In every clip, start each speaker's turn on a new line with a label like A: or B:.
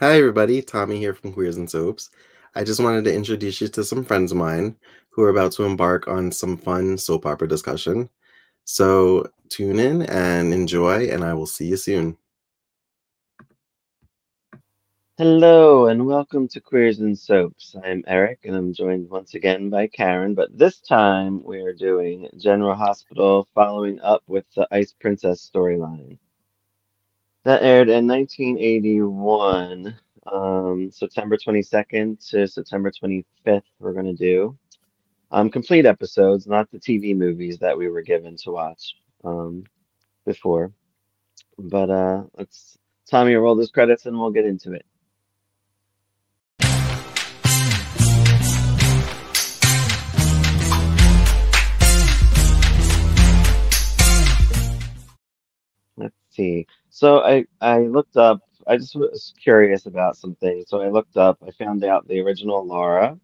A: Hi, everybody. Tommy here from Queers and Soaps. I just wanted to introduce you to some friends of mine who are about to embark on some fun soap opera discussion. So tune in and enjoy, and I will see you soon.
B: Hello and welcome to Queers and Soaps. I'm Eric and I'm joined once again by Karen, but this time we're doing General Hospital following up with the Ice Princess storyline. That aired in 1981, um, September 22nd to September 25th. We're going to do um, complete episodes, not the TV movies that we were given to watch um, before. But uh, let's, Tommy, roll those credits and we'll get into it. Let's see. So I I looked up. I just was curious about some things. So I looked up. I found out the original Laura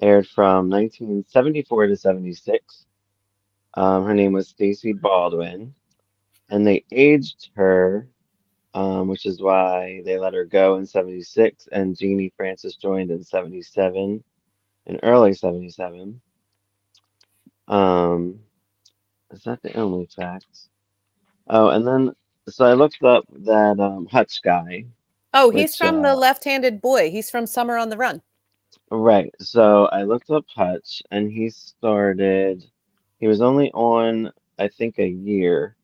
B: aired from 1974 to 76. Um, her name was Stacey Baldwin, and they aged her, um, which is why they let her go in 76, and Genie Francis joined in 77, in early 77. Um, is that the only facts? Oh, and then so I looked up that um, Hutch guy,
C: Oh, he's
B: which
C: from the
B: uh,
C: left-handed boy. He's from Summer on the Run.
B: right. So I looked up Hutch, and he started. He was only on, I think, a year,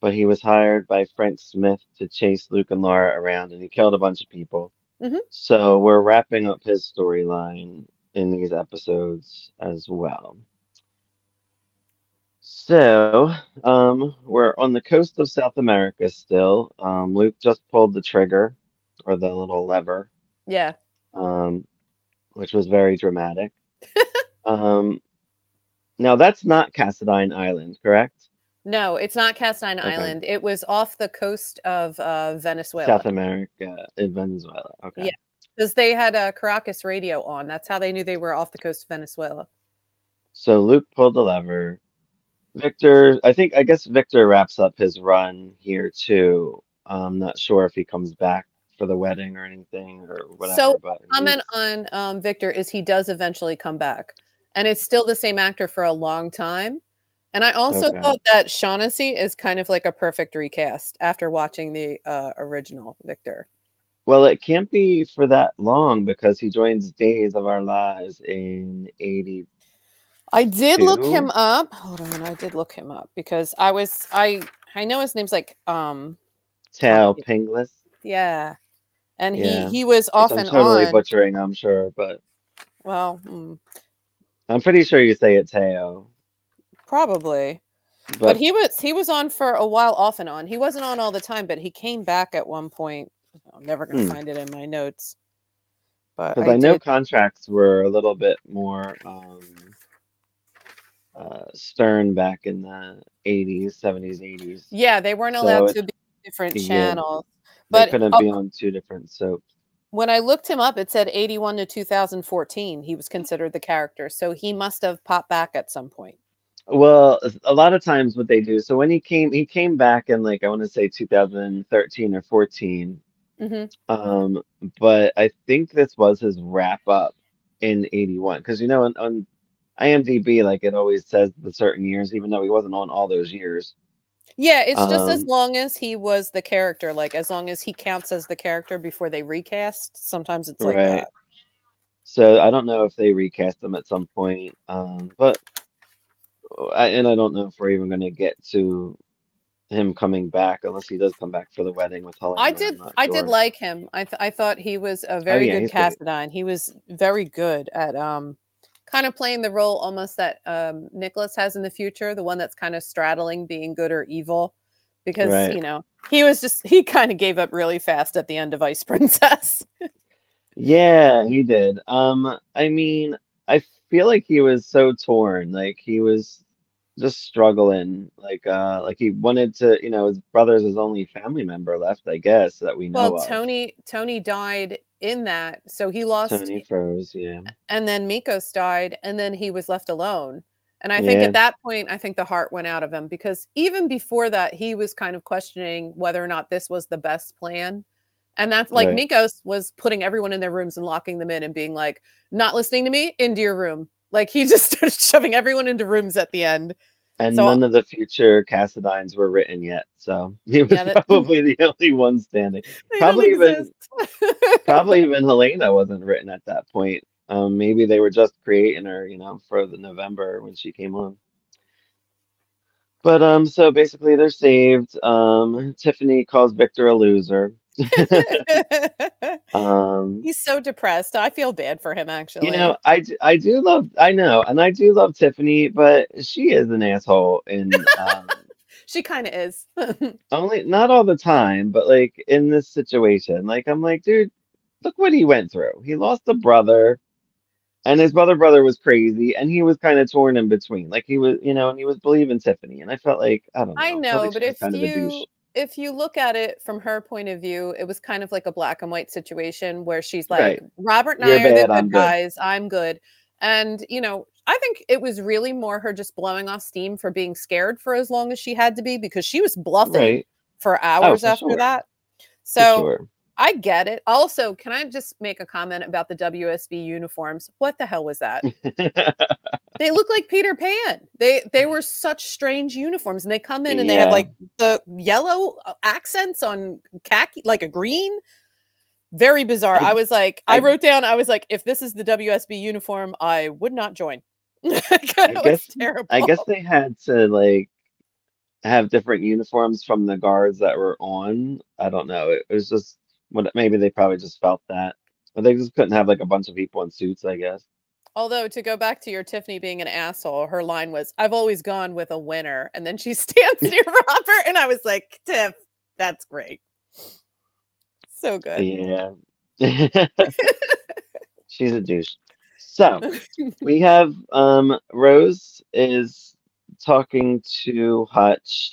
B: but he was hired by Frank Smith to chase Luke and Laura around, and he killed a bunch of people.
C: Mhm.
B: So we're wrapping up his storyline in these episodes as well. So, um, we're on the coast of South America still. Um, Luke just pulled the trigger or the little lever,
C: Yeah.
B: um, which was very dramatic. Um, now that's not Cassadine Island, correct?
C: No, it's not Cassadine
B: Okay.
C: Island. It was off the coast of uh, Venezuela
B: South America in Venezuela. Okay.
C: Yeah. because they had a Caracas radio on. That's how they knew they were off the coast of Venezuela.
B: So Luke pulled the lever. Victor, I think, I guess Victor wraps up his run here too. I'm not sure if he comes back for the wedding or anything or whatever,
C: So,
B: but
C: Comment on um, Victor is he does eventually come back, and it's still the same actor for a long time. And I also
B: Okay.
C: thought that Shaughnessy is kind of like a perfect recast after watching the uh, original Victor.
B: Well, it can't be for that long because he joins Days of Our Lives in 80.
C: I did look
B: Two?
C: him up. Hold on, I did look him up because I was I I know his name's like um Thaao.
B: Penghlis.
C: yeah, and
B: Yeah.
C: he he was off
B: I'm
C: and
B: totally
C: on.
B: butchering, I'm sure, but
C: Well, mm,
B: I'm pretty sure you say it Tao.
C: probably, but,
B: But
C: he was he was on for a while off and on. He wasn't on all the time, but he came back at one point. I'm never gonna
B: Hmm.
C: find it in my notes, but
B: because
C: I,
B: I, know
C: did.
B: contracts were a little bit more um, uh, stern back in the 80s, 70s, 80s.
C: Yeah, they weren't allowed
B: it,
C: to be different channels.
B: they
C: But
B: couldn't
C: uh,
B: be on two different soaps.
C: when I looked him up, it said 81 to 2014. He was considered the character, so he must have popped back at some point.
B: Well, a lot of times what they do, so when he came, he came back in like I want to say 2013 or 14.
C: hmm
B: Um, but I think this was his wrap up in 81 because you know on, on IMDb like it always says the certain years, even though he wasn't on all those years.
C: Yeah, it's just as
B: Um,
C: long as he was the character, like as long as he counts as the character before they recast. Sometimes it's like
B: right.
C: that.
B: So I don't know if they recast him at some point. Um, but I, and I don't know if we're even going to get to him coming back unless he does come back for the wedding with
C: I
B: Helena. I'm
C: did, I did like him. I th- I thought he was a
B: Oh
C: very
B: yeah,
C: good. Cassadine. He was very good at um, kind of playing the role almost that um Nicholas has in the future, the one that's kind of straddling being good or evil, because
B: Right.
C: you know he was just he kind of gave up really fast at the end of Ice Princess.
B: Yeah, he did. Um, I mean, I feel like he was so torn. Like he was just struggling. Like uh like he wanted to, you know, his brother's his only family member left, I guess, that we know
C: well,
B: of.
C: Tony Tony died in that, so he lost
B: Tony froze, yeah.
C: and then Mikkos died, and then he was left alone. And I think
B: Yeah.
C: at that point, I think the heart went out of him because even before that, he was kind of questioning whether or not this was the best plan. And that's like
B: Right.
C: Mikkos was putting everyone in their rooms and locking them in and being like, not listening to me, into your room. Like he just started shoving everyone into rooms at the end.
B: And
C: So-
B: none of the future Cassadines were written yet, so he was
C: Yeah, that-
B: probably the only one standing. Probably even-. Probably even Helena wasn't written at that point. Um, maybe they were just creating her, you know, for the November when she came on. But um, so basically they're saved. Um, Tiffany calls Victor a loser. Um,
C: He's so depressed. I feel bad for him actually.
B: you know, I, I do love I know, and I do love Tiffany, but she is an asshole And um,
C: she kind of is.
B: only not all the time, but like in this situation, like I'm like, dude, look what he went through. He lost a brother, and his brother brother was crazy, and he was kind of torn in between. Like he was, you know, and he was believing Tiffany, and I felt like I don't know.
C: I know,
B: like
C: but if
B: kind of a douche.
C: you if you look at it from her point of view, it was kind of like a black and white situation where she's like,
B: Right.
C: Robert and
B: You're
C: I are the good
B: I'm good."
C: guys. I'm good. And you know, I think it was really more her just blowing off steam for being scared for as long as she had to be because she was bluffing
B: right?
C: for oh, hours
B: for
C: after
B: sure.
C: that. So
B: sure.
C: I get it. Also, can I just make a comment about the WSB uniforms? What the hell was that? they look like Peter Pan. They they were such strange uniforms, and they come in and they have like the yellow uh, accents on khaki, like a green. Very bizarre. I,
B: I-
C: was like, I,
B: I-
C: wrote down, I was like, if this is the WSB uniform, I would not join. it was
B: guess-
C: terrible.
B: I guess they had to like have different uniforms from the guards that were on. I don't know. It, was just what maybe they probably just felt that, but they just couldn't have like a bunch of people in suits. I guess.
C: Although to go back to your Tiffany being an asshole, her line was, "I've always gone with a winner," and then she stands near Robert, and I was like, "Tiff, that's great, so good."
B: Yeah. She's a douche. So we have um Rose is talking to Hutch.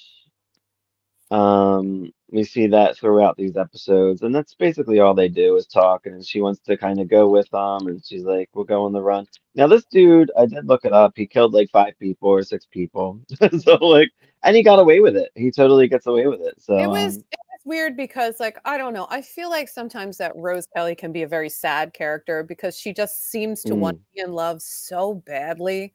B: Um we see that throughout these episodes, and that's basically all they do is talk, and she wants to kind of go with them, and she's like, We'll go on the run. Now this dude, I did look it up, he killed like five people or six people. so like and he got away with it. He totally gets away with it. So
C: it was
B: um,
C: it was weird because like I don't know. I feel like sometimes that Rose Kelly can be a very sad character because she just seems to want to be in love so badly.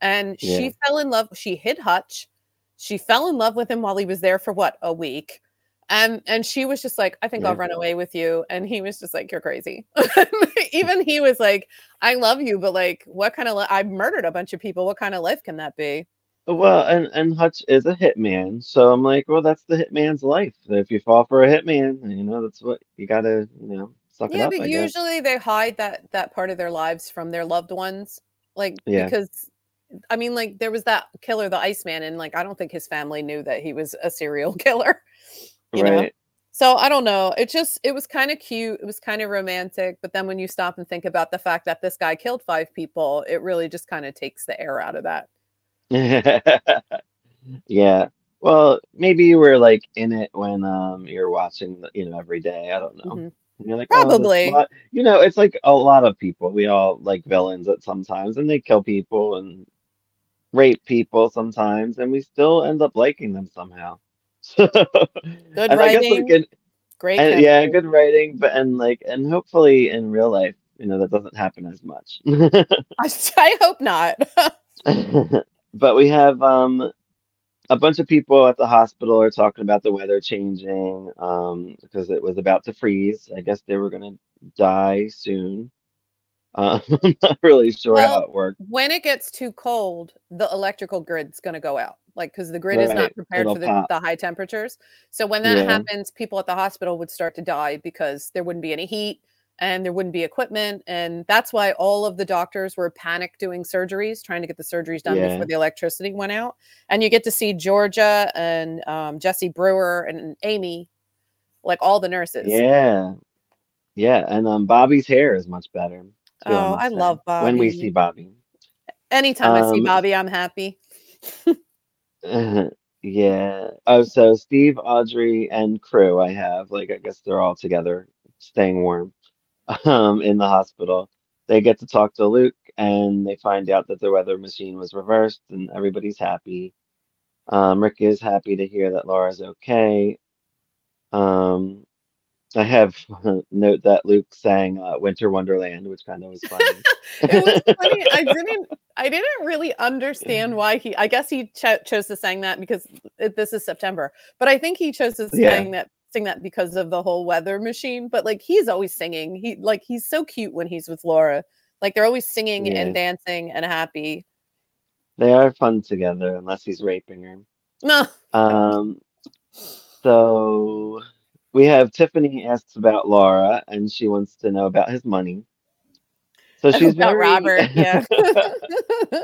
C: And
B: Yeah.
C: she fell in love. She hid Hutch. She fell in love with him while he was there for what a week. And and she was just like, I think I'll run away with you. And he was just like, You're crazy. Even he was like, I love you, but like, what kind of li- I murdered a bunch of people. What kind of life can that be?
B: Uh, well, and and Hutch is a hitman, so I'm like, well, that's the hitman's life. If you fall for a hitman, you know, that's what you gotta, you know, suck it
C: yeah
B: up.
C: but
B: I guess.
C: usually they hide that that part of their lives from their loved ones like
B: Yeah.
C: because i mean like there was that killer the iceman and like i don't think his family knew that he was a serial killer you know
B: right?
C: so i don't know it just it was kind of cute it was kind of romantic but then when you stop and think about the fact that this guy killed five people it really just kind of takes the air out of that
B: yeah. Well, maybe you were like in it when um you're watching, you know, every day. I don't know.
C: Mhm.
B: And you're like, oh,
C: Probably.
B: lot- You know, it's like a lot of people. We all like villains at sometimes, and they kill people and rape people sometimes, and we still end up liking them somehow. good and I guess
C: writing,
B: in,
C: great
B: and, yeah, good writing, but and like and hopefully in real life, you know, that doesn't happen as much.
C: I, I hope not
B: but we have um a bunch of people at the hospital are talking about the weather changing um because it was about to freeze. I guess they were gonna die soon. Uh, I'm not really sure how it worked.
C: when it gets too cold, the electrical grid's going to go out. Like, because the grid is not prepared
B: it'll
C: for the, the high temperatures. So, when that
B: Yeah.
C: happens, people at the hospital would start to die because there wouldn't be any heat and there wouldn't be equipment. And that's why all of the doctors were panic doing surgeries, trying to get the surgeries done
B: Yeah.
C: before the electricity went out. And you get to see Georgia and um, Jesse Brewer and Amy, like all the nurses.
B: Yeah. Yeah, and um Bobby's hair is much better.
C: Oh, I love
B: When we
C: Bobby.
B: see Bobby.
C: Anytime I see
B: Um,
C: Bobby, I'm happy.
B: yeah. Oh, so Steve, Audrey, and crew I have, like I guess they're all together staying warm um in the hospital. They get to talk to Luke and they find out that the weather machine was reversed and everybody's happy. Um, Rick is happy to hear that Laura's okay. Um, I have note that Luke sang uh, Winter Wonderland, which kind of was funny.
C: it was funny. I didn't. I didn't really understand why he. I guess he cho- chose to sing that because it, this is September. But I think he chose to
B: Yeah.
C: sing that sing that because of the whole weather machine. But like he's always singing. He like he's so cute when he's with Laura. Like they're always singing
B: Yeah.
C: and dancing and happy.
B: They are fun together, unless he's raping her.
C: No,
B: Um, so we have Tiffany asks about Laura, and she wants to know about his money. So she's
C: about
B: very...
C: Robert. Yeah.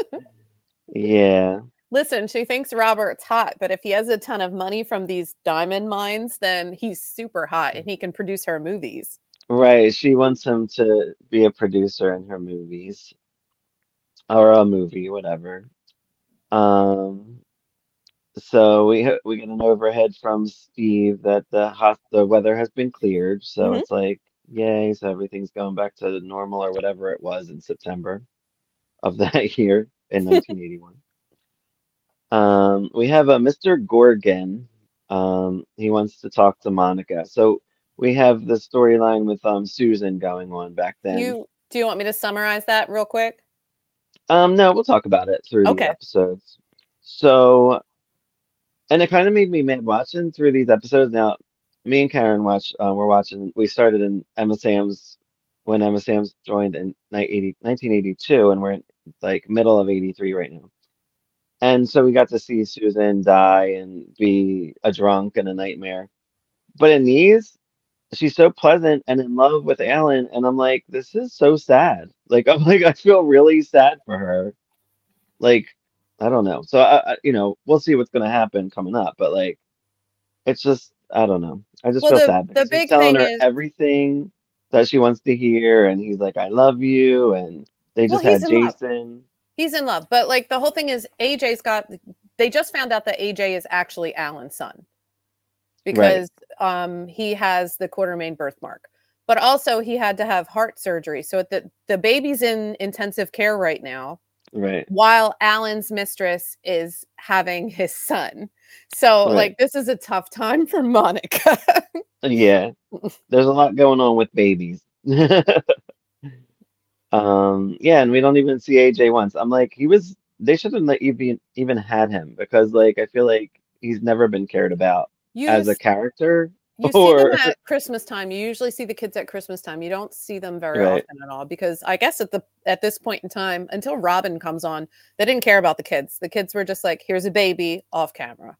B: yeah.
C: Listen, she thinks Robert's hot, but if he has a ton of money from these diamond mines, then he's super hot and he can produce her movies.
B: Right. She wants him to be a producer in her movies or a movie, whatever. Um, so we we get an overhead from Steve that the hot the weather has been cleared. So
C: Mhm.
B: it's like, yay, so everything's going back to normal or whatever it was in September of that year in 1981. Um, we have a Mr. Gorgon. Um, he wants to talk to Monica. So we have the storyline with um Susan going on back then.
C: You do you want me to summarize that real quick?
B: Um, no, we'll talk about it through
C: Okay.
B: the episodes. So, and it kind of made me mad watching through these episodes. Now, me and Karen watch. Uh, we're watching. We started in Emma Samms when Emma Samms joined in ni- 80 1982, and we're in like middle of 83 right now. And so we got to see Susan die and be a drunk and a nightmare. But in these, she's so pleasant and in love with Alan, and I'm like, this is so sad. Like I'm like, I feel really sad for her. Like, I don't know. So I, I you know, we'll see what's gonna happen coming up, but like, it's just I don't know. I just
C: Well,
B: feel
C: the-
B: sad
C: the
B: because
C: big
B: he's telling
C: thing
B: her
C: is-
B: everything that she wants to hear, and he's like, I love you, and they
C: Well,
B: just had
C: he's in love.
B: Jason.
C: He's in love, but like the whole thing is AJ's got they just found out that AJ is actually Alan's son because um he has the Quartermaine birthmark. But also he had to have heart surgery. So the the baby's in intensive care right now
B: Right.
C: while Alan's mistress is having his son. So
B: Right.
C: like this is a tough time for Monica.
B: Yeah, there's a lot going on with babies. um, yeah, and we don't even see AJ once. I'm like, he was. They shouldn't like even even had him because like I feel like he's never been cared about
C: you
B: as a character.
C: You see them at Christmas time. You usually see the kids at Christmas time. You don't see them very
B: Right.
C: often at all because I guess at the at this point in time, until Robin comes on, they didn't care about the kids. The kids were just like, "Here's a baby off camera."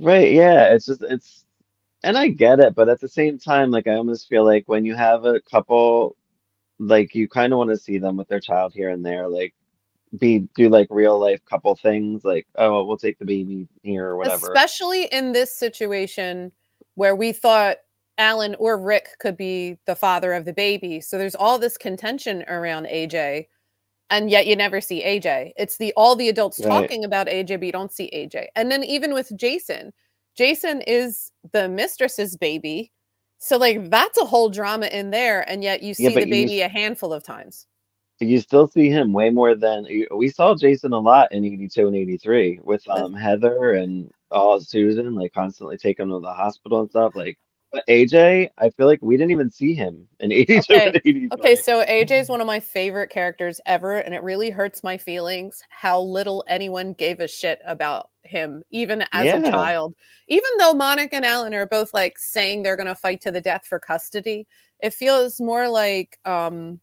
B: Right, yeah, it's just it's and I get it, but at the same time, like I almost feel like when you have a couple, like you kind of want to see them with their child here and there, like be do like real life couple things, like oh, we'll take the baby here or whatever.
C: Especially in this situation where we thought Alan or Rick could be the father of the baby. So there's all this contention around AJ, and yet you never see AJ. It's the all the adults
B: Right.
C: talking about AJ, but you don't see AJ. And then even with Jason, Jason is the mistress's baby. So like that's a whole drama in there, and yet you see
B: Yeah,
C: the
B: you
C: baby
B: s-
C: a handful of times.
B: You still see him way more than we saw Jason a lot in 82 and 83 with um Heather and all Susan like constantly taking him to the hospital and stuff like but AJ I feel like we didn't even see him in 82 and 83
C: Okay, so AJ is one of my favorite characters ever, and it really hurts my feelings how little anyone gave a shit about him, even as
B: Yeah.
C: a child. Even though Monica and Alan are both like saying they're gonna fight to the death for custody, it feels more like um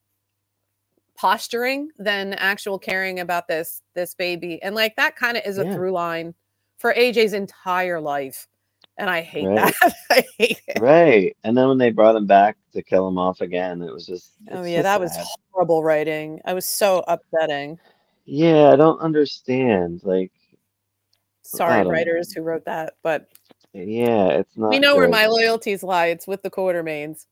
C: posturing than actual caring about this this baby. And like that kind of is a
B: Yeah.
C: through line for AJ's entire life. And I hate
B: Right.
C: that. I hate it.
B: right and then when they brought him back to kill him off again it was just
C: Oh yeah, that was horrible writing. I was so upsetting.
B: yeah I don't understand like
C: Sorry, writers who wrote that, but
B: yeah it's not
C: we know where my loyalties lie. It's with the Quartermaines.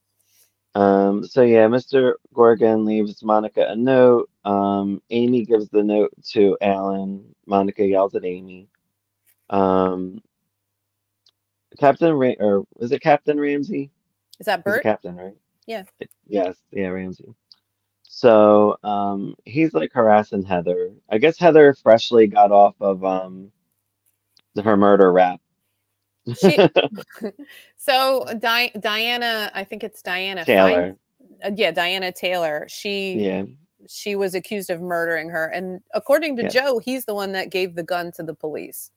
B: Um, so yeah, Mr. Gorgon leaves Monica a note. Um, Amy gives the note to Alan. Monica yells at Amy. Um, Captain Ra- or was it Captain Ramsey?
C: Is that Bert?
B: captain, right?
C: Yeah.
B: Yes, yeah, Ramsey. So um, he's like harassing Heather. I guess Heather freshly got off of um her murder rap.
C: She, so Di- Diana, I think it's Diana
B: Taylor.
C: uh, yeah, Diana Taylor. She
B: Yeah.
C: she was accused of murdering her, and according to
B: Yes.
C: Joe, he's the one that gave the gun to the police.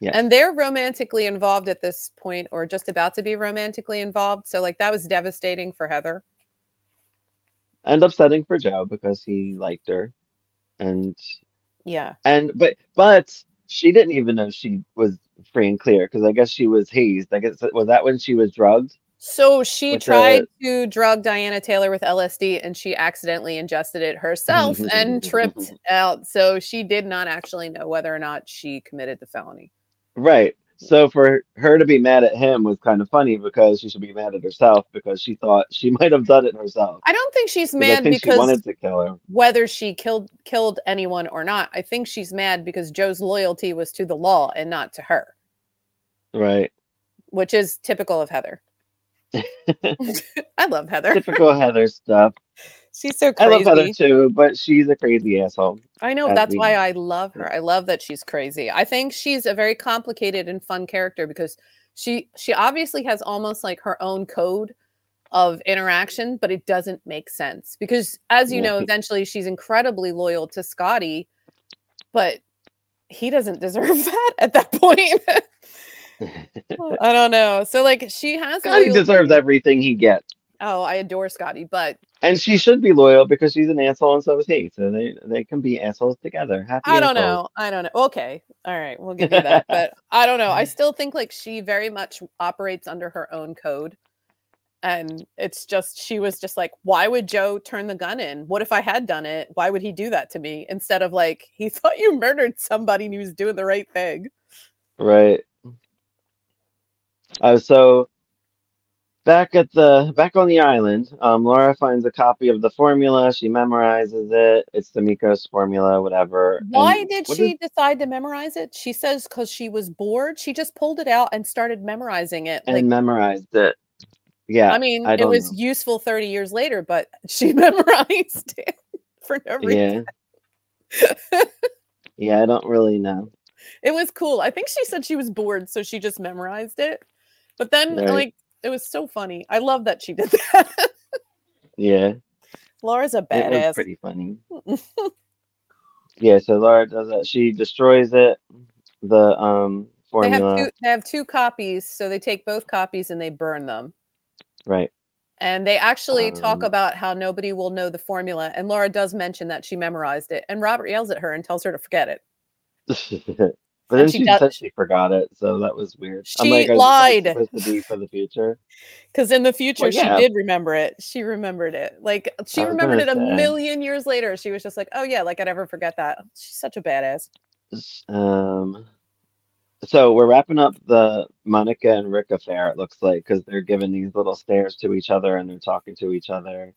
B: Yes.
C: And they're romantically involved at this point, or just about to be romantically involved. So, like, that was devastating for Heather.
B: And upsetting for Joe because he liked her. And
C: Yeah.
B: and but but she didn't even know she was free and clear because I guess she was hazed. I guess was that when she was drugged?
C: So she
B: With
C: tried to drug Diana Taylor with LSD and she accidentally ingested it herself and tripped out. So she did not actually know whether or not she committed the felony.
B: Right. So for her to be mad at him was kind of funny because she should be mad at herself because she thought she might have done it herself.
C: I don't think she's mad
B: think she
C: because
B: wanted to kill her.
C: whether she killed killed anyone or not. I think she's mad because Joe's loyalty was to the law and not to her,
B: Right.
C: which is typical of Heather. I love Heather.
B: Typical Heather stuff.
C: She's so crazy.
B: I love Heather too, but she's a crazy asshole.
C: I know that's
B: we-
C: why I love her. I love that she's crazy. I think she's a very complicated and fun character because she she obviously has almost like her own code of interaction, but it doesn't make sense because as you know, eventually she's incredibly loyal to Scotty, but he doesn't deserve that at that point. I don't know. So like she has
B: Scotty deserves everything he gets.
C: Oh, I adore Scotty, but
B: And she should be loyal because she's an asshole and so is he. So they, they can be assholes together. Happy
C: I don't
B: assholes.
C: know. I don't know. Okay. All right. We'll give you that. but I don't know. I still think like she very much operates under her own code. And it's just, she was just like, why would Joe turn the gun in? What if I had done it? Why would he do that to me? Instead of like, he thought you murdered somebody and he was doing the right thing.
B: Right. Uh, so back at the back on the island, um, Laura finds a copy of the formula. She memorizes it. It's the Mikkos formula, whatever. and
C: Why did
B: what
C: she decide to memorize it? She says because she was bored. She just pulled it out and started memorizing it.
B: and
C: Like,
B: memorized it? Yeah,
C: I mean,
B: I
C: it was
B: know.
C: useful 30 years later, but she memorized it for no reason.
B: yeah, yeah. I don't really know.
C: It was cool. I think she said she was bored, so she just memorized it. But then,
B: Right.
C: like, it was so funny. I love that she did that.
B: Yeah,
C: Laura's a
B: it was
C: badass.
B: pretty funny. yeah, so Laura does that. She destroys it. The um
C: They have
B: formula,
C: two. They have two copies, so they take both copies and they burn them.
B: right?
C: And they actually talk
B: Um,
C: about how nobody will know the formula. And Laura does mention that she memorized it. And Robert yells at her and tells her to forget it.
B: But then
C: she
B: she
C: does-
B: said she forgot it, so that was weird.
C: She
B: this, like,
C: lied.
B: supposed to be for the future.
C: Because in the future,
B: yeah.
C: she did remember it. She remembered it. Like she remembered it a
B: say.
C: million years later. She was just like, "Oh yeah, like I'd ever forget that." She's such a badass.
B: Um, so we're wrapping up the Monica and Rick affair. It looks like because they're giving these little stares to each other and they're talking to each other.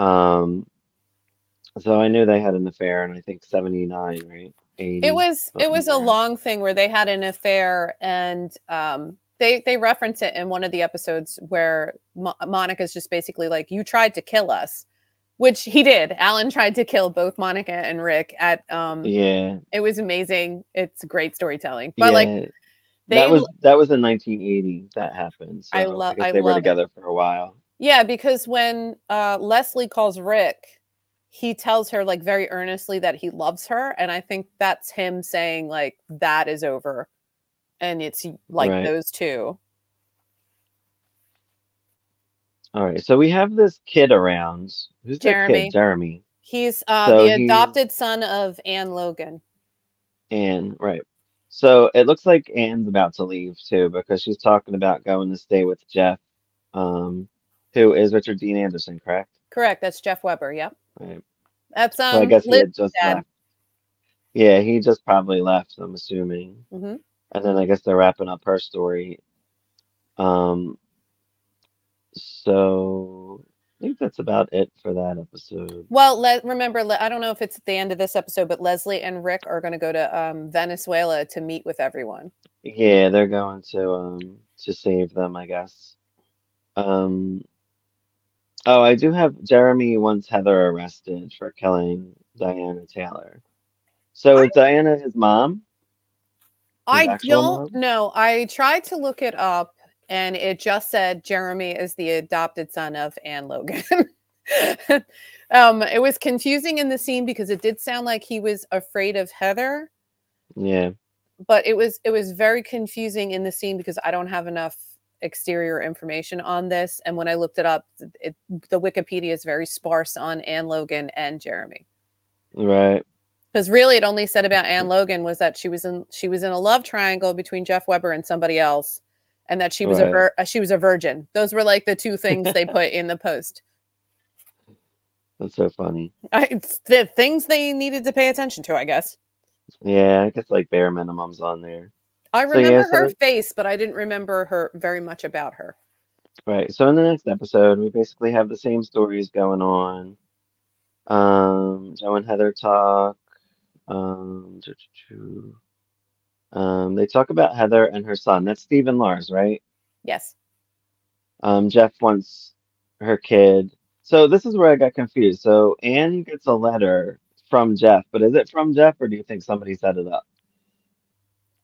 B: Um, so I knew they had an affair, and I think seventy nine, right? 80,
C: It was it was a long thing where they had an affair, and um, they they reference it in one of the episodes where Mo- Monica's just basically like, "You tried to kill us," which he did. Alan tried to kill both Monica and Rick. At um,
B: Yeah,
C: it was amazing. It's great storytelling, but like they
B: that was that was in 1980 that happened. So
C: I
B: I
C: lo-
B: guess
C: I
B: they were
C: love it.
B: together for a while.
C: Yeah, because when uh, Leslie calls Rick, he tells her like very earnestly that he loves her, and I think that's him saying like that is over, and it's like
B: Right.
C: those two.
B: All right, so we have this kid around. Who's
C: Jeremy.
B: kid? Jeremy.
C: He's uh,
B: So
C: the
B: he's-
C: adopted son of Anne Logan.
B: Anne, right. So it looks like Anne's about to leave too because she's talking about going to stay with Jeff, um, who is Richard Dean Anderson, correct?
C: Correct. That's Jeff Webber. Yep.
B: Right.
C: That's um.
B: So I guess he had just
C: dad.
B: left. Yeah, he just probably left, I'm assuming.
C: Mhm.
B: And then I guess they're wrapping up her story. Um, so I think that's about it for that episode.
C: Well, let remember. Le- I don't know if it's at the end of this episode, but Leslie and Rick are going to go to um, Venezuela to meet with everyone.
B: Yeah, they're going to um to save them, I guess. Um Oh, I do have Jeremy wants Heather arrested for killing Diana Taylor. So is Diana his mom?
C: I don't
B: love?
C: know. I tried to look it up and it just said Jeremy is the adopted son of Anne Logan. um, it was confusing in the scene because it did sound like he was afraid of Heather,
B: Yeah.
C: but it was it was very confusing in the scene because I don't have enough exterior information on this. And when I looked it up, it, the Wikipedia is very sparse on Anne Logan and Jeremy.
B: Right.
C: because really it only said about Anne Logan was that she was in she was in a love triangle between Jeff Webber and somebody else, and that she was a vir- uh, she was a virgin. Those were like the two things they put in the post.
B: That's so funny.
C: I, it's the things they needed to pay attention to, I guess.
B: Yeah, I guess like bare minimums on there.
C: I
B: So, yeah,
C: remember
B: so
C: her
B: that-
C: face, but I didn't remember her very much about her.
B: Right. So in the next episode, we basically have the same stories going on. Um, Joe and Heather talk. Um, um, they talk about Heather and her son. That's Stephen Lars, right?
C: Yes.
B: Um, Jeff wants her kid. So this is where I got confused. So Anne gets a letter from Jeff, but is it from Jeff or do you think somebody set it up?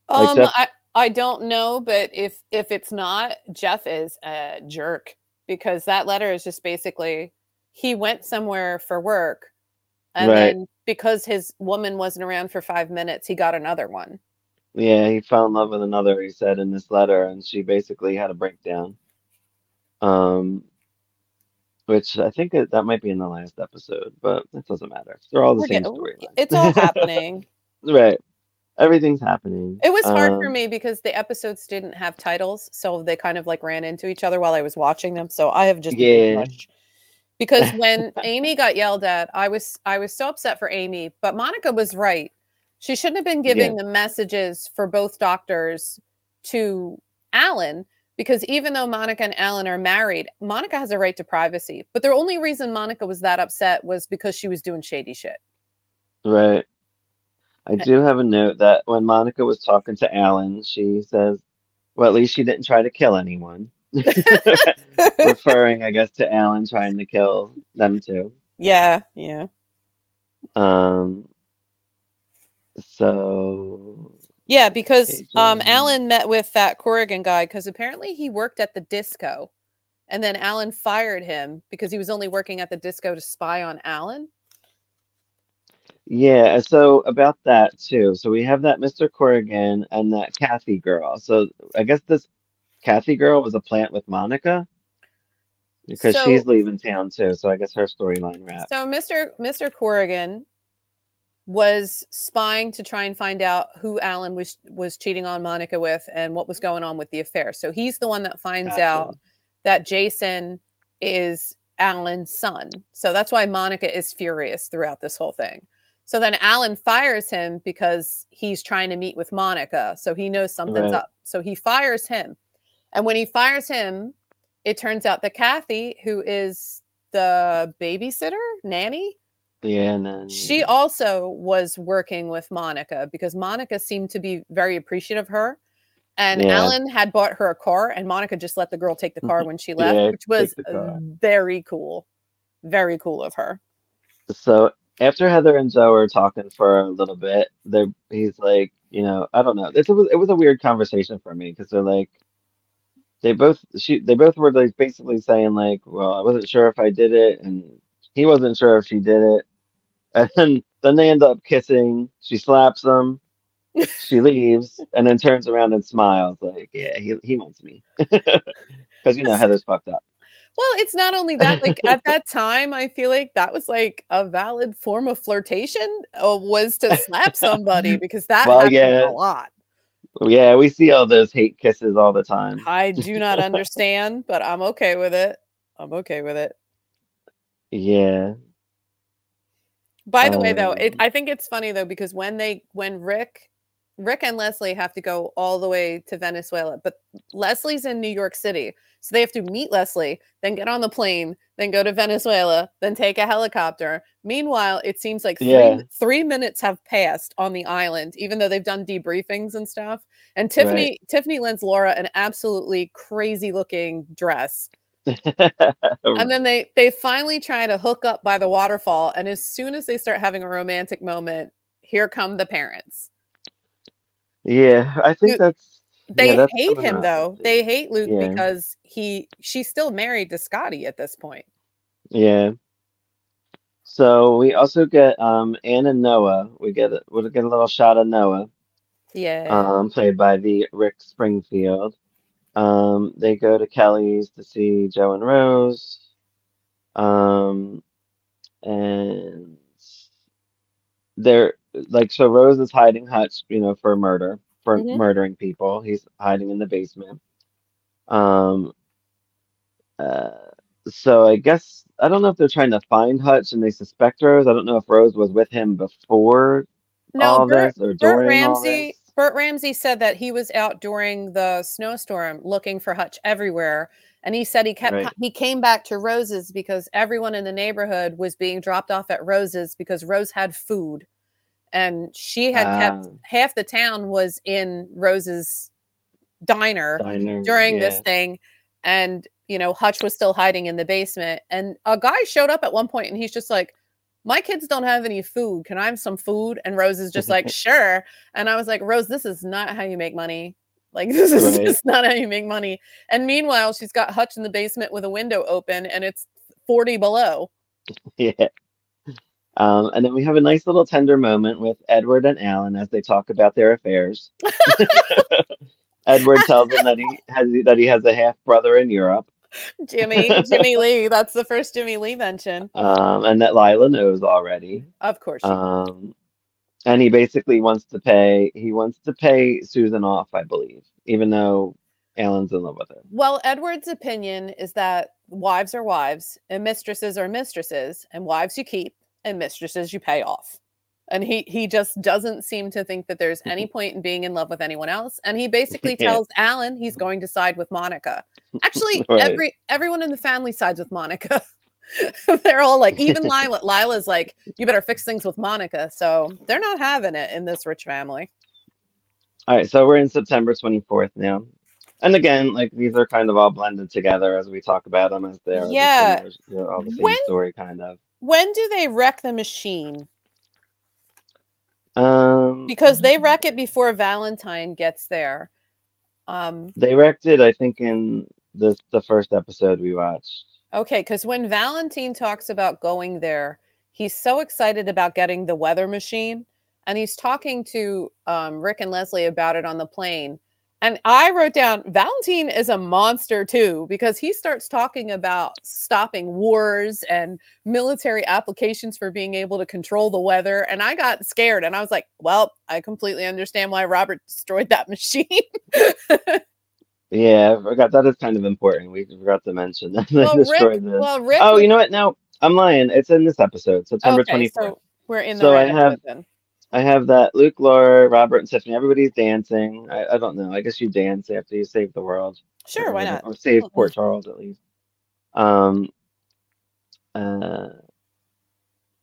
B: Like
C: Um,
B: Jeff-
C: I I don't know, but if if it's not, Jeff is a jerk because that letter is just basically he went somewhere for work, and
B: Right.
C: then because his woman wasn't around for five minutes, he got another one.
B: Yeah, he fell in love with another, he said in this letter, and she basically had a breakdown. Um, which I think it, that might be in the last episode, but it doesn't matter. They're all the
C: We're
B: same storyline.
C: It's all happening.
B: Right. Everything's happening.
C: It was hard for
B: Um,
C: me because the episodes didn't have titles, so they kind of like ran into each other while I was watching them. So I have just
B: Yeah.
C: because when Amy got yelled at, I was I was so upset for Amy, but Monica was right. She shouldn't have been giving the messages for both doctors to Alan because even though Monica and Alan are married, Monica has a right to privacy. But the only reason Monica was that upset was because she was doing shady shit.
B: Right. I do have a note that when Monica was talking to Alan, she says, well, at least she didn't try to kill anyone. Referring, I guess, to Alan trying to kill them too.
C: yeah, yeah.
B: Um, so
C: Yeah, because um, Alan met with that Corrigan guy because apparently he worked at the disco, and then Alan fired him because he was only working at the disco to spy on Alan.
B: Yeah, so about that too. So we have that Mr. Corrigan and that Kathy girl. So I guess this Kathy girl was a plant with Monica because
C: So-
B: she's leaving town too. So I guess her storyline wrapped.
C: So Mr. Mr. Corrigan was spying to try and find out who Alan was was cheating on Monica with and what was going on with the affair. So he's the one that finds
B: Gotcha.
C: out that Jason is Alan's son. So that's why Monica is furious throughout this whole thing. So then Alan fires him because he's trying to meet with Monica. So he knows something's
B: Right.
C: up. So he fires him. And when he fires him, it turns out that Kathy, who is the babysitter, nanny,
B: Yeah, then
C: she also was working with Monica because Monica seemed to be very appreciative of her. And
B: Yeah.
C: Alan had bought her a car, and Monica just let the girl take the car mm-hmm. when she left,
B: Yeah,
C: which was
B: take the car.
C: very cool. Very cool of her.
B: So after Heather and Joe are talking for a little bit, they he's like, you know, I don't know. It's, it was it was a weird conversation for me because they're like, they both she they both were like basically saying like, well, I wasn't sure if I did it, and he wasn't sure if she did it, and then then they end up kissing. She slaps him. She leaves and then turns around and smiles like, yeah, he he wants me because you know Heather's fucked up.
C: Well, it's not only that, like at that time, I feel like that was like a valid form of flirtation uh, was to slap somebody because that
B: Well,
C: happened
B: yeah.
C: a lot.
B: Yeah, we see all those hate kisses all the time.
C: I do not understand, but I'm okay with it. I'm okay with it.
B: Yeah.
C: By the way, though, it,
B: Um,
C: I think it's funny though because when they when Rick Rick and Leslie have to go all the way to Venezuela, but Leslie's in New York City, so they have to meet Leslie, then get on the plane, then go to Venezuela, then take a helicopter. Meanwhile, it seems like three,
B: Yeah.
C: three minutes have passed on the island, even though they've done debriefings and stuff. And Tiffany Tiffany lends Laura an absolutely crazy looking dress. And then they they finally try to hook up by the waterfall, and as soon as they start having a romantic moment, here come the parents.
B: Yeah, I think
C: Dude,
B: that's
C: They
B: yeah, that's
C: hate him
B: around.
C: though. They hate Luke
B: Yeah.
C: because he she's still married to Scotty at this point.
B: Yeah. So we also get um Anne and Noah. We get a, we get a little shot of Noah,
C: Yeah.
B: um, played by the Rick Springfield. Um, they go to Kelly's to see Joe and Rose. Um, and they're like so Rose is hiding Hutch, you know, for murder, for
C: Mhm.
B: murdering people. He's hiding in the basement. Um, uh, so I guess I don't know if they're trying to find Hutch and they suspect Rose. I don't know if Rose was with him before
C: no,
B: all
C: Bert,
B: this or
C: Bert
B: during all
C: Ramsey. Bert Ramsey said that he was out during the snowstorm looking for Hutch everywhere. And he said he kept
B: Right.
C: he came back to Rose's because everyone in the neighborhood was being dropped off at Rose's because Rose had food. And she had kept
B: Ah.
C: half the town was in Rose's diner
B: Diner,
C: during this thing and you know hutch was still hiding in the basement and a guy showed up at one point and he's just like my kids don't have any food. Can i have some food? And rose is just like sure. And i was like rose this is not how you make money. Like this is
B: Right.
C: just not how you make money. And meanwhile she's got hutch in the basement with a window open and it's 40 below.
B: Yeah. Um, and then we have a nice little tender moment with Edward and Alan as they talk about their affairs. Edward tells them that he has that he has a half brother in Europe,
C: jimmy jimmy lee that's the first jimmy lee mention
B: um, and that Lila knows already.
C: of course
B: Um, and he basically wants to pay he wants to pay Susan off, I believe, even though Alan's in love with her.
C: Well, Edward's opinion is that wives are wives and mistresses are mistresses, and wives you keep and mistresses you pay off. And he he just doesn't seem to think that there's any point in being in love with anyone else. And he basically
B: Yeah.
C: tells Alan he's going to side with Monica. Actually,
B: Right.
C: every everyone in the family sides with Monica. they're all like, even Lila. Lila's like, you better fix things with Monica. So they're not having it in this rich family.
B: All right, so we're in September 24th now. And again, like these are kind of all blended together as we talk about them as they're the
C: Yeah.
B: they're all the same
C: When-
B: story kind of.
C: When do they wreck the machine?
B: Um
C: because they wreck it before Valentine gets there. Um,
B: they wrecked it, I think, in the the first episode we watched.
C: okay, because when Valentine talks about going there, he's so excited about getting the weather machine, and he's talking to um, Rick and Leslie about it on the plane. And I wrote down Valentine is a monster too, because he starts talking about stopping wars and military applications for being able to control the weather. And I got scared and I was like, well, I completely understand why Robert destroyed that machine.
B: Yeah, I forgot that is kind of important. We forgot to mention that they
C: well, Rick, well, Rick.
B: oh, you know what? No, I'm lying. It's in this episode, September
C: okay,
B: 24th.
C: so we're in the
B: So I
C: right
B: have-
C: episode then.
B: I have that Luke, Laura, Robert, and Tiffany. Everybody's dancing. I, I don't know. I guess you dance after you save the world.
C: Sure, why not?
B: Or save. Port Charles at least. Um. Uh.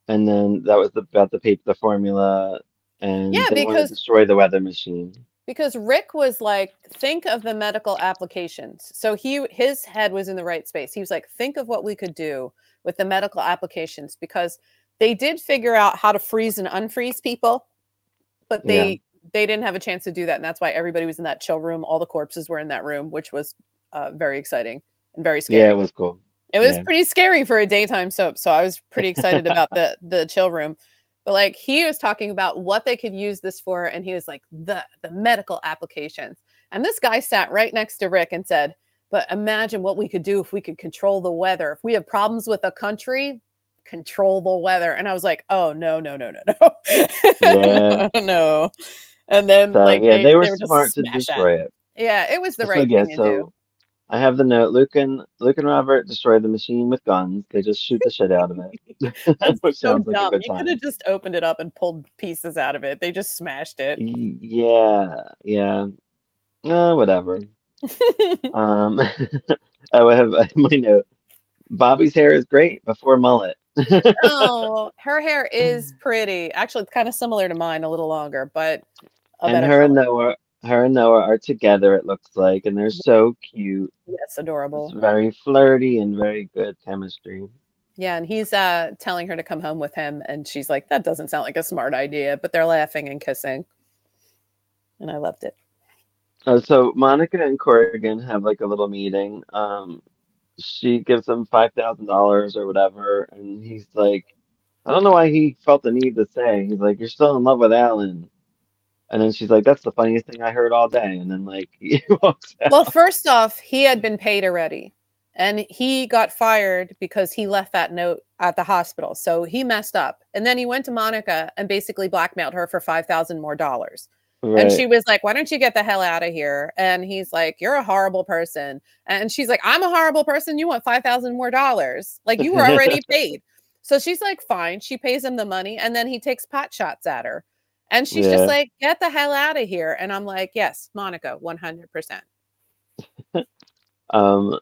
B: And then that was the, about the paper, the formula, and
C: Yeah,
B: they
C: because-
B: destroy the weather machine.
C: Because Rick was like, think of the medical applications. So he his head was in the right space. He was like, think of what we could do with the medical applications because they did figure out how to freeze and unfreeze people, but
B: Yeah.
C: they they didn't have a chance to do that, and that's why everybody was in that chill room. All the corpses were in that room, which was uh, very exciting and very scary.
B: Yeah, it was cool.
C: It was
B: Yeah.
C: pretty scary for a daytime soap, so I was pretty excited about the the chill room. But like he was talking about what they could use this for, and he was like the the medical applications. And this guy sat right next to Rick and said, "But imagine what we could do if we could control the weather. If we have problems with a country, control the weather." And I was like, "Oh no, no, no, no, no,
B: Yeah.
C: no." And then
B: So
C: like
B: yeah, they, were
C: just
B: smart to destroy it.
C: Yeah, it was the
B: So,
C: right thing to
B: so
C: do.
B: I have the note. Luke and Luke and Robert destroy the machine with guns. They just shoot the shit out of it.
C: That's so
B: sounds like
C: dumb. You could have just opened it up and pulled pieces out of it. They just smashed it.
B: Yeah, yeah. Uh, whatever. Um, oh, I have my note. Bobby's hair is great before mullet.
C: oh, her hair is pretty. Actually, it's kind of similar to mine, a little longer, but
B: and her and. Noah, her and Noah are together. It looks like, and they're so cute.
C: yes,
B: It's
C: adorable.
B: very flirty and very good chemistry.
C: Yeah, and he's uh telling her to come home with him, and she's like, "That doesn't sound like a smart idea," but they're laughing and kissing. and I loved it.
B: Uh, so Monica and Corrigan have like a little meeting. Um, she gives him five thousand dollars or whatever, and he's like, I don't know why he felt the need to say. He's like, "You're still in love with Alan," and then she's like, "That's the funniest thing I heard all day." And then like he walks out.
C: Well, first off, he had been paid already, and he got fired because he left that note at the hospital. So he messed up, and then he went to Monica and basically blackmailed her for five thousand more dollars. And she was like, Why don't you get the hell out of here? And he's like, You're a horrible person. And she's like, I'm a horrible person. You want 5,000 more dollars. Like, you were already paid. So she's like, Fine. She pays him the money. And then he takes pot shots at her. And she's
B: Yeah.
C: just like, Get the hell out of here. And I'm like, Yes, Monica, 100%.
B: Um,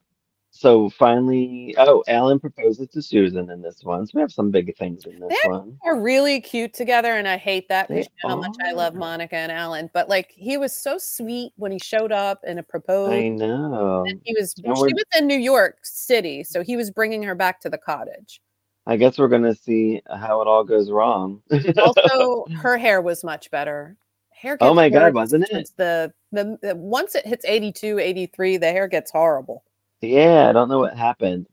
B: so finally, oh, Alan proposes to Susan in this one. So we have some big things in this one.
C: They're-
B: one.
C: Are really cute together. And I hate that because you know how much I love. Monica and Alan. But like, he was so sweet when he showed up and a proposed.
B: I know.
C: and he was,
B: And
C: she was in New York City. So he was bringing her back to the cottage.
B: I guess we're gonna see how it all goes wrong.
C: also her hair was much better hair
B: Oh my God, wasn't it?
C: the, the the once it hits 82 83 the hair gets horrible
B: Yeah, I don't know what happened.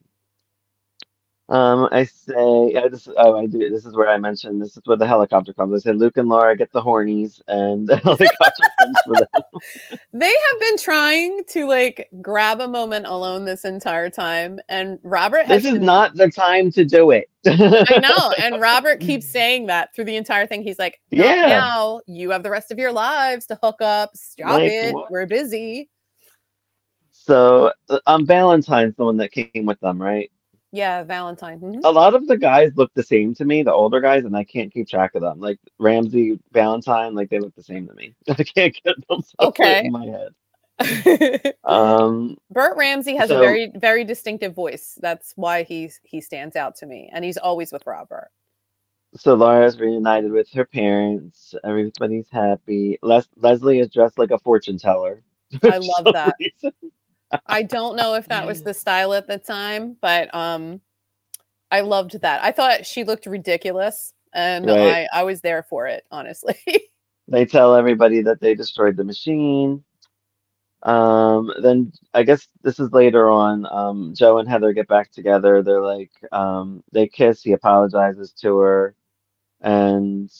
B: Um, I say, I just, oh, I do. This is where I mentioned this is where the helicopter comes. I said Luke and Laura get the hornies, and the helicopter comes for them.
C: they have been trying to like grab a moment alone this entire time and robert has
B: This is
C: been-
B: not the time to do it.
C: i know and robert keeps saying that through the entire thing he's like "Not
B: Yeah.
C: now you have the rest of your lives to hook up stop
B: Like,
C: it
B: what?
C: we're busy
B: So, uh, um, Valentine's the one that came with them, right?
C: yeah valentine mhm.
B: A lot of the guys look the same to me, the older guys, and I can't keep track of them. Like Ramsey, Valentine, like they look the same to me. I can't get them
C: Okay.
B: in my head. Um,
C: Burt Ramsey has
B: So-
C: a very, very distinctive voice. That's why he's he stands out to me, and he's always with Robert.
B: So Laura's reunited with her parents. Everybody's happy. Les- Leslie is dressed like a fortune teller.
C: I love that.
B: reason.
C: I don't know if that was the style at the time, but um, I loved that. I thought she looked ridiculous, and
B: Right.
C: I I was there for it. Honestly,
B: They tell everybody that they destroyed the machine. Um, then I guess this is later on. Um, Joe and Heather get back together. They're like, um, they kiss. He apologizes to her, and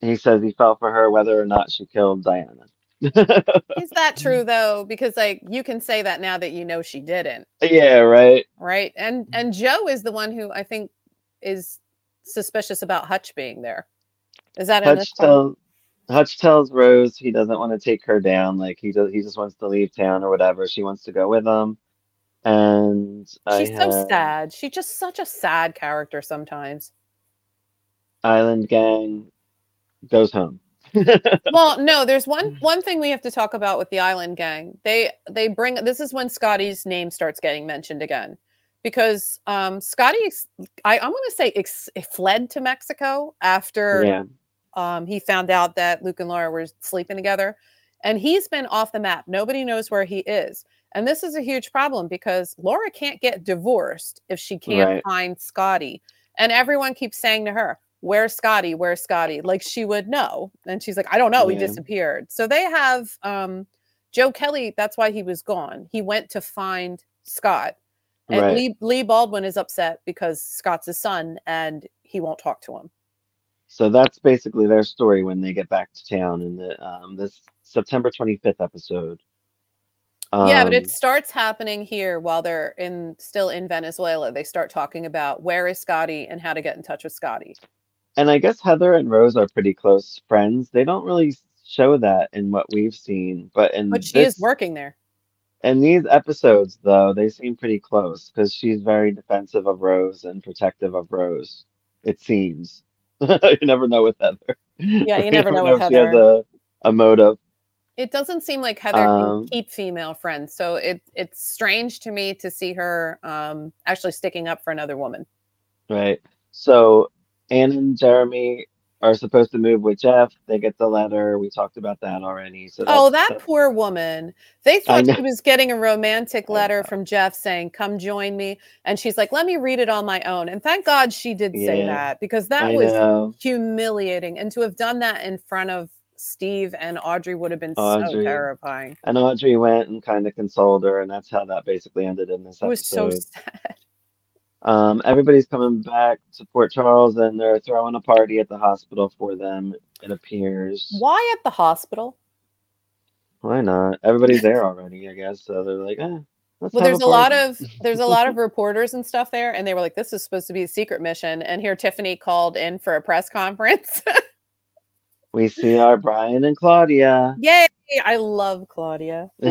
B: he says he fell for her whether or not she killed Diana.
C: is that true though? Because like you can say that now that you know she didn't,
B: yeah, right.
C: right? And mm. and Joe is the one who I think is suspicious about Hutch being there. Is that
B: Hutch tells Hutch tells Rose he doesn't want to take her down. Like he does, he just wants to leave town or whatever. She wants to go with him, and I
C: She's so sad. She's just such a sad character sometimes.
B: Island Gang goes home.
C: well, no, there's one one thing we have to talk about with the Island Gang. They they bring this is when Scotty's name starts getting mentioned again. Because um Scotty I, I'm gonna say ex- fled to Mexico after
B: yeah,
C: um, he found out that Luke and Laura were sleeping together, and he's been off the map. Nobody knows where he is, and this is a huge problem because Laura can't get divorced if she can't
B: Right.
C: find Scotty, and everyone keeps saying to her, "Where's Scotty? Where's Scotty?" Like she would know, and she's like, "I don't know. He disappeared." So they have um, Joe Kelly. That's why he was gone. He went to find Scott. And
B: right.
C: Lee, Lee Baldwin is upset because Scott's his son and he won't talk to him.
B: So that's basically their story when they get back to town in the um this September 25th episode.
C: yeah, but
B: Um,
C: it starts happening here while they're in still in Venezuela. They start talking about where is Scotty and how to get in touch with Scotty.
B: And I guess Heather and Rose are pretty close friends. They don't really show that in what we've seen, but in
C: But she is working there.
B: In these episodes, though, they seem pretty close because she's very defensive of Rose and protective of Rose. It seems. you never know with Heather.
C: Yeah, you never know with
B: if she has
C: Heather.
B: a, a motive.
C: It doesn't seem like Heather
B: Um,
C: can keep female friends, so it it's strange to me to see her um, actually sticking up for another woman.
B: Right. So Anne and Jeremy are supposed to move with Jeff. They get the letter. We talked about that already. So
C: Oh, that
B: that's-
C: poor woman. They thought she was getting a romantic letter from Jeff saying, Come join me. And she's like, Let me read it on my own. And thank God she did say
B: Yeah,
C: that because that
B: I
C: was
B: know.
C: humiliating. And to have done that in front of Steve and Audrey would have been so terrifying.
B: And Audrey went and kind of consoled her, and that's how that basically ended in this episode.
C: It was so sad.
B: Um, everybody's coming back to Port Charles, and they're throwing a party at the hospital for them. It appears.
C: Why at the hospital?
B: Why not? Everybody's there already, I guess. So they're like, eh. Let's
C: Well, there's a lot of there's a lot of reporters and stuff there, and they were like, "This is supposed to be a secret mission." And here, Tiffany called in for a press conference.
B: We see our Brian and Claudia.
C: Yay! I love Claudia.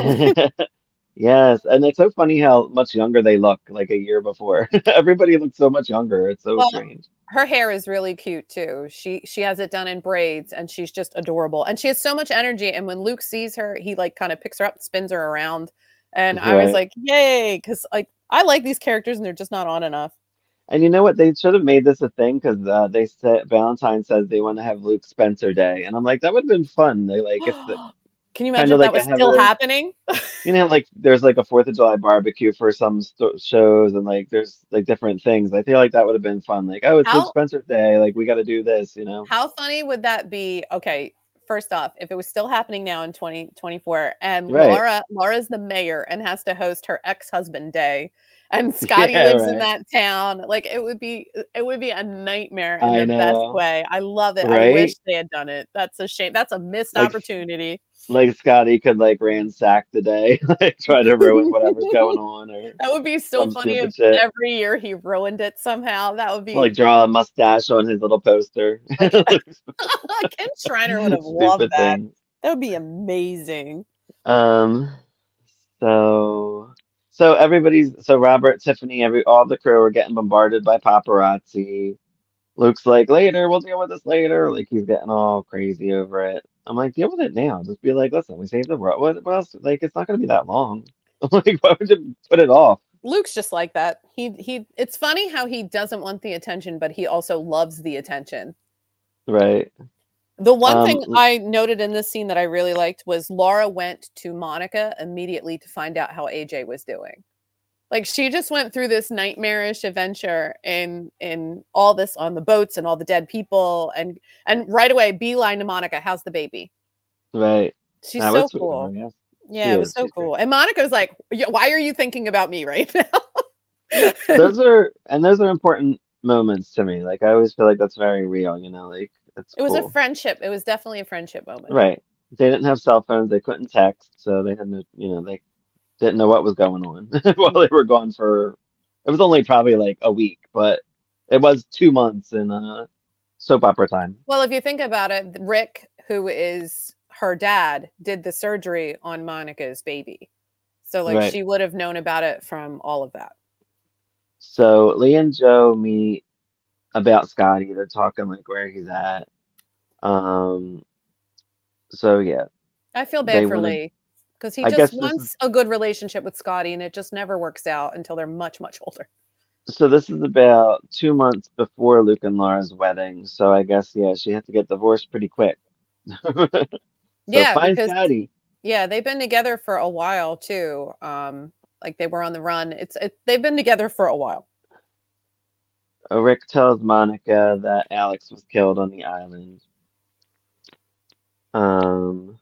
B: yes, and it's so funny how much younger they look, like a year before. Everybody looks so much younger. It's so
C: Well,
B: strange.
C: Her hair is really cute too. She she has it done in braids, and she's just adorable. And she has so much energy. And when Luke sees her, he like kind of picks her up, spins her around, and I was like, "Yay!" Because like I like these characters, and they're just not on enough.
B: And you know what? They should have made this a thing because uh, they said Valentine says they want to have Luke Spencer Day, and I'm like, that would have been fun. They like if the,
C: Can you imagine
B: like
C: that was still
B: a-
C: happening?
B: you know, like there's like a Fourth of July barbecue for some sto- shows, and like there's like different things. I feel like that would have been fun. Like, oh, it's
C: How-
B: Luke Spencer Day. Like we got to do this. You know?
C: How funny would that be? Okay, first off, if it was still happening now in 2024 and
B: Right.
C: Laura Laura's the mayor and has to host her ex-husband day and Scotty
B: Yeah,
C: lives in that town, like it would be it would be a nightmare in
B: I
C: the
B: know.
C: best way. I love it. I wish they had done it. That's a shame. That's a missed
B: Like,
C: opportunity.
B: Like Scotty could like ransack the day, like try to ruin whatever's going on, or
C: That would be so funny if
B: shit.
C: every year he ruined it somehow. That would be
B: like draw a mustache on his little poster.
C: Kin Shriner would have loved that.
B: things.
C: That would be amazing.
B: Um, so so everybody's so Robert, Tiffany, every all the crew are getting bombarded by paparazzi. Luke's like, later, we'll deal with this later. Like he's getting all crazy over it. I'm like, deal with it now. Just be like, listen, we saved the world. What, what else? Like, it's not gonna be that long. I'm like, why would you put it off?
C: Luke's just like that. He he it's funny how he doesn't want the attention, but he also loves the attention.
B: Right.
C: The one
B: Um,
C: thing I noted in this scene that I really liked was Laura went to Monica immediately to find out how AJ was doing. Like she just went through this nightmarish adventure in in all this on the boats and all the dead people and and right away beeline to Monica, how's the baby?
B: Right.
C: She's
B: That
C: so
B: was sweet of
C: cool.
B: yes.
C: Yeah,
B: She
C: it was so cool. And Monica's like, why are you thinking about me right now?
B: those are and those are important moments to me. Like I always feel like that's very real. You know, like it's
C: it was
B: cool.
C: a friendship. It was definitely a friendship moment.
B: Right. They didn't have cell phones. They couldn't text, so they had no, you know, they didn't know what was going on while they were gone for. It was only probably like a week, but it was two months in uh, soap opera time.
C: Well, if you think about it, Rick, who is her dad, did the surgery on Monica's baby. So like
B: Right.
C: she would have known about it from all of that.
B: So Lee and Joe meet about Scotty. They're talking like where he's at. Um. So yeah,
C: I feel
B: They
C: bad for
B: wanna-
C: Lee because he
B: I
C: just wants
B: is-
C: a good relationship with Scotty and it just never works out until they're much, much older.
B: so this is about two months before Luke and Laura's wedding. So I guess yeah, she had to get divorced pretty quick. so
C: Yeah,
B: find
C: because-
B: Scotty.
C: Yeah, they've been together for a while too. Um, like they were on the run. It's it, they've been together for a while.
B: Uh, Rick tells Monica that Alex was killed on the island. Um,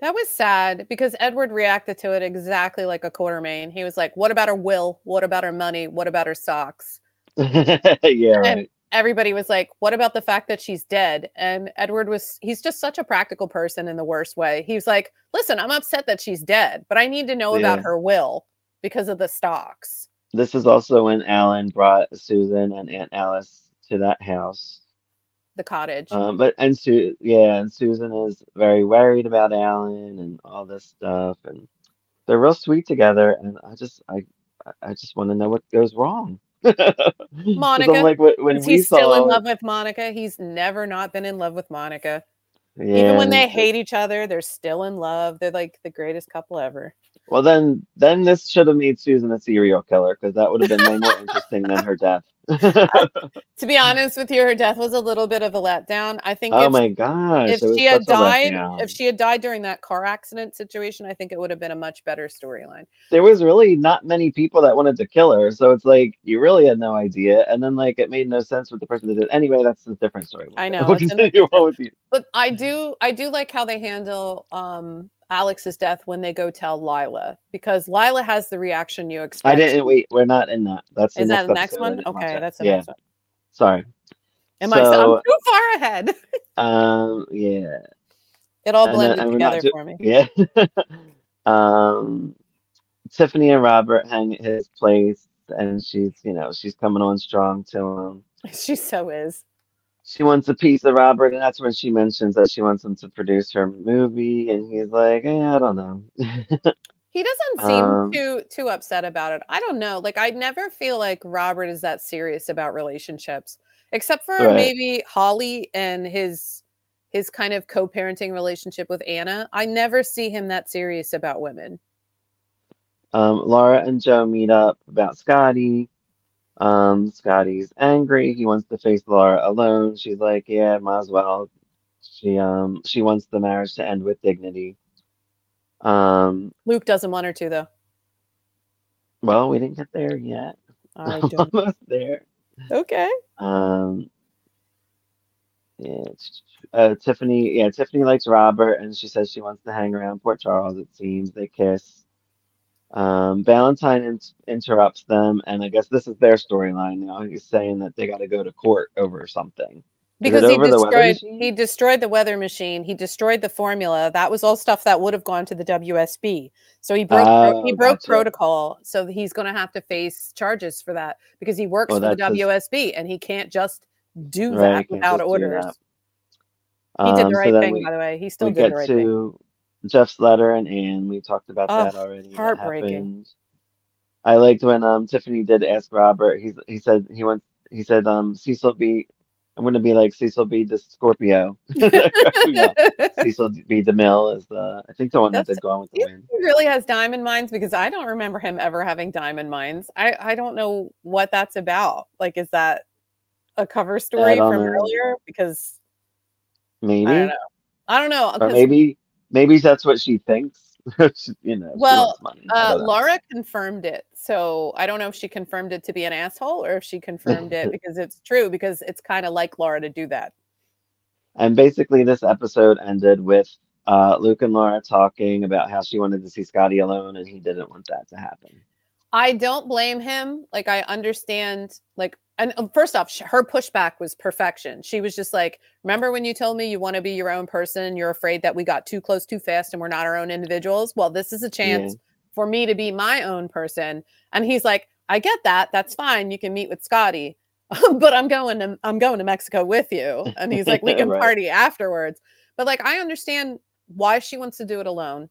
C: That was sad because Edward reacted to it exactly like a Quartermaine. He was like, "What about her will? What about her money? What about her socks?"
B: yeah, right.
C: everybody was like, "What about the fact that she's dead?" And Edward was he's just such a practical person in the worst way. He was like, "Listen, I'm upset that she's dead, but I need to know about her will because of the stocks."
B: This is also when Alan brought Susan and Aunt Alice to that house.
C: The cottage.
B: Um, but and Su yeah, and Susan is very worried about Alan and all this stuff, and they're real sweet together. And I just I I- just want to know what goes wrong.
C: Monica,
B: like wh- when
C: Is
B: we
C: he still in love with Monica? He's never not been in love with Monica.
B: Yeah,
C: Even when they hate each other, they're still in love. They're like the greatest couple ever.
B: Well, then, then this should have made Susan a serial killer because that would have been way more interesting than her death.
C: To be honest with you, her death was a little bit of a letdown. I think
B: oh
C: if,
B: my gosh!
C: if she had died, if she had died during that car accident situation, I think it would have been a much better storyline.
B: there was really not many people that wanted to kill her, so it's like you really had no idea, and then like it made no sense with the person that did. Anyway, that's a different story.
C: I know,
B: We'll continue on with you.
C: But I do, I do like how they handle um Alex's death when they go tell Lila because Lila has the reaction you expect.
B: I didn't wait. We're not in that. That's the
C: Is that the
B: next
C: next
B: episode. I
C: one? Okay, that's the
B: yeah.
C: next one.
B: Sorry.
C: Am I? I'm too far ahead.
B: Um. Yeah.
C: It all
B: And, uh,
C: blended
B: and we're
C: together for me.
B: Yeah. um. Tiffany and Robert hang at his place, and she's, you know, she's coming on strong to him.
C: She so is.
B: She wants a piece of Robert, and that's when she mentions that she wants him to produce her movie, and he's like, eh, I don't know.
C: He doesn't seem
B: Um,
C: too too upset about it. I don't know. Like I never feel like Robert is that serious about relationships, except for
B: Right.
C: maybe Holly and his his kind of co-parenting relationship with Anna. I never see him that serious about women.
B: Um, Laura and Joe meet up about Scotty. Um, Scotty's angry. He wants to face Laura alone. She's like, yeah, might as well. She um she wants the marriage to end with dignity. Um,
C: Luke doesn't want her to though.
B: well, we didn't get there yet.
C: I don't.
B: Almost there.
C: okay.
B: Um, yeah, it's- uh, Tiffany. Yeah, Tiffany likes Robert, and she says she wants to hang around Port Charles. It seems they kiss. Um, Valentine in- interrupts them, and I guess this is their storyline now. He's saying that they got to go to court over something.
C: Because he destroyed he destroyed the weather machine. He destroyed the formula. That was all stuff that would have gone to the WSB. So he broke he
B: Oh,
C: broke protocol. So he's going to have to face charges for that because he works
B: Well,
C: for the
B: that's his-
C: WSB and he can't just do
B: Right,
C: that without orders. He did
B: Um,
C: the
B: so
C: right
B: then
C: thing,
B: we,
C: by the way. He still did the right thing.
B: Jeff's letter and Anne. We talked about
C: Oh,
B: that already. That
C: heartbreaking.
B: I liked when um Tiffany did ask Robert. He's he said he wants he said um Cecil B. I'm gonna be like Cecil B. the Scorpio. yeah. Cecil B. DeMille is the I think the one that
C: That's-
B: did Gone with the
C: He
B: Wind.
C: really has diamond mines because I don't remember him ever having diamond mines. I I don't know what that's about. Like, is that a cover story from
B: know.
C: earlier? Because
B: Maybe
C: I don't know. I don't know.
B: or maybe maybe that's what she thinks. You know,
C: Well,
B: wants money. I
C: Uh,
B: know.
C: Laura confirmed it. So I don't know if she confirmed it to be an asshole or if she confirmed it because it's true, because it's kind of like Laura to do that.
B: And basically, this episode ended with uh, Luke and Laura talking about how she wanted to see Scotty alone, and he didn't want that to happen.
C: I don't blame him. Like, I understand, like, and uh, first off, sh- her pushback was perfection. She was just like, Remember when you told me you want to be your own person? You're afraid that we got too close too fast and we're not our own individuals? Well, this is a chance for me to be my own person. And he's like, I get that. That's fine. You can meet with Scotty. but I'm going to I'm going to Mexico with you. And he's like, we can
B: Right.
C: party afterwards. But like I understand why she wants to do it alone.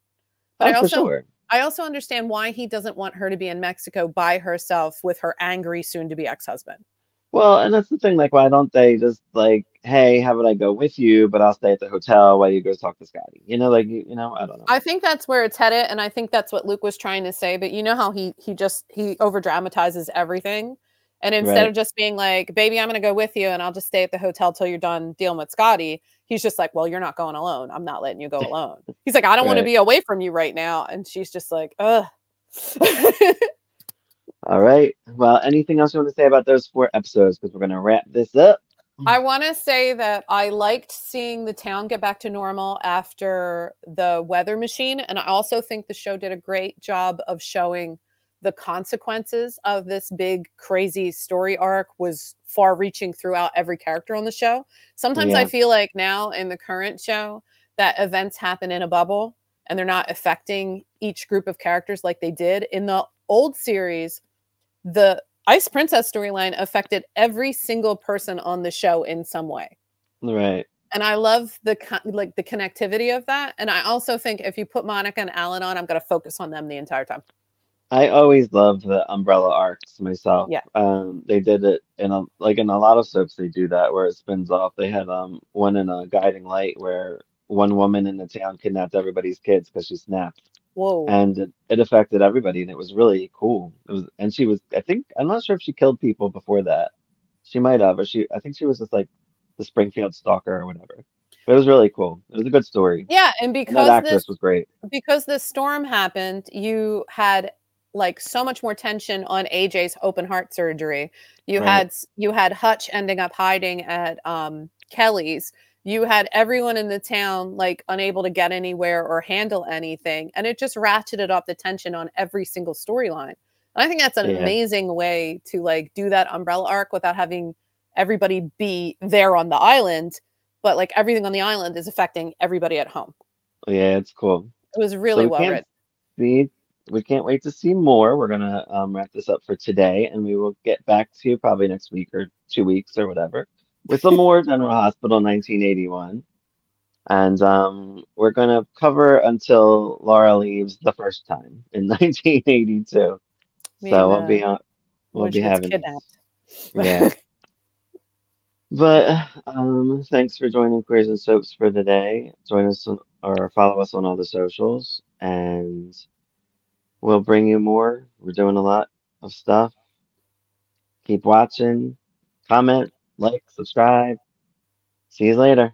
C: But
B: Oh,
C: I also
B: sure.
C: I also understand why he doesn't want her to be in Mexico by herself with her angry soon to be ex-husband.
B: Well, and that's the thing. Like, why don't they just like, hey, how about I go with you, but I'll stay at the hotel while you go talk to Scotty? You know, like, you, you know, I don't know.
C: I think that's where it's headed, and I think that's what Luke was trying to say. But you know how he he just he over dramatizes everything, and instead
B: Right.
C: of just being like, "Baby, I'm going to go with you, and I'll just stay at the hotel till you're done dealing with Scotty," he's just like, "Well, you're not going alone. I'm not letting you go alone." He's like, "I don't want to be away from you right now," and she's just like, "Ugh."
B: All right. Well, anything else you want to say about those four episodes? Because we're gonna wrap this up. Mm.
C: I want to say that I liked seeing the town get back to normal after the weather machine. And I also think the show did a great job of showing the consequences of this big, crazy story arc was far reaching throughout every character on the show. Sometimes I feel like now in the current show that events happen in a bubble and they're not affecting each group of characters like they did. In the old series, the Ice Princess storyline affected every single person on the show in some way.
B: Right.
C: And I love the like the connectivity of that. And I also think if you put Monica and Alan on, I'm going to focus on them the entire time.
B: I always love the umbrella arcs myself.
C: Yeah.
B: Um, they did it in a like in a lot of soaps they do that where it spins off. They had um one in a guiding light where one woman in the town kidnapped everybody's kids because she snapped.
C: Whoa.
B: and it, it affected everybody and it was really cool it was and she was i think i'm not sure if she killed people before that She might have, but she I think she was just like the Springfield stalker or whatever. But it was really cool. It was a good story.
C: Yeah, and
B: And that
C: because
B: actress
C: this
B: was great.
C: because the storm happened, you had like so much more tension on AJ's open heart surgery. You
B: Right.
C: had you had Hutch ending up hiding at um, Kelly's. You had everyone in the town like unable to get anywhere or handle anything, and it just ratcheted up the tension on every single storyline. And I think that's an
B: Yeah.
C: amazing way to like do that umbrella arc without having everybody be there on the island, but like everything on the island is affecting everybody at home.
B: Yeah, it's cool.
C: It was really
B: we
C: well written.
B: see we can't wait to see more. We're gonna um, wrap this up for today, and we will get back to you probably next week or two weeks or whatever with some more General Hospital 1981. And um, we're gonna cover until Laura leaves the first time in 1982.
C: Me
B: so we'll be on. We'll be having yeah. But um, thanks for joining Queers and Soaps for the day. Join us on, or follow us on all the socials, and we'll bring you more. We're doing a lot of stuff. Keep watching, comment, like, subscribe. See you later.